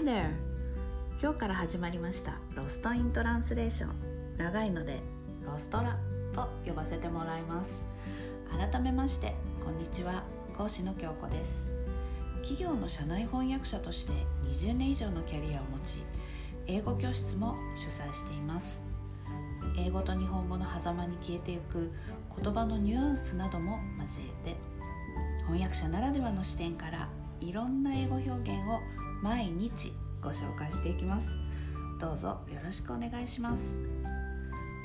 Hi there! 今日から始まりました。ロストイントランスレーション。長いのでロストラと呼ばせてもらいます。改めましてこんにちは。講師の京子です。企業の社内翻訳者として20年以上のキャリアを持ち英語教室も主催しています。英語と日本語の狭間に消えていく言葉のニュアンスなども交えて翻訳者ならではの視点からいろんな英語表現を毎日ご紹介していきます。どうぞよろしくお願いします。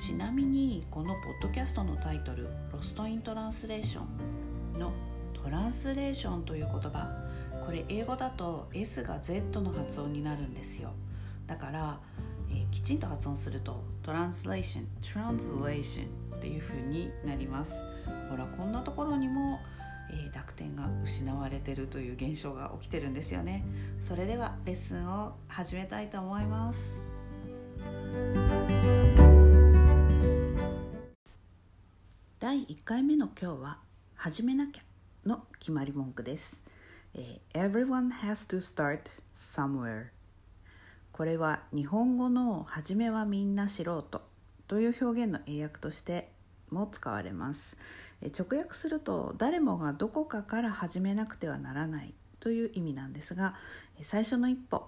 ちなみにこのポッドキャストのタイトル「ロスト・イン・トランスレーション」の「トランスレーション」という言葉これ英語だと S が Z の発音になるんですよ。だから、えー、きちんと発音するとトランスレーショントランスレーションっていう風になります。ほらこんなところにも、失われてるという現象が起きてるんですよね。それではレッスンを始めたいと思います。第1回目の今日は始めなきゃの決まり文句です、えー、Everyone has to start somewhere これは日本語の「初めはみんな素人」という表現の英訳としても使われます直訳すると誰もがどこかから始めなくてはならないという意味なんですが最初の一歩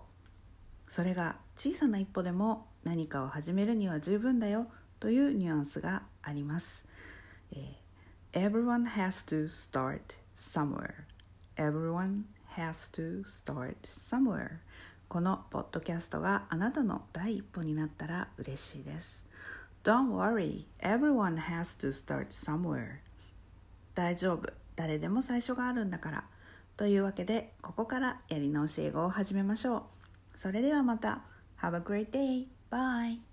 それが小さな一歩でも何かを始めるには十分だよというニュアンスがあります。Everyone has to start somewhere. Everyone has to start somewhere. このポッドキャストがあなたの第一歩になったら嬉しいです。Don't worry, everyone has to start somewhere. 大丈夫、誰でも最初があるんだから。というわけで、ここからやり直し英語を始めましょう。それではまた。Have a great day. Bye.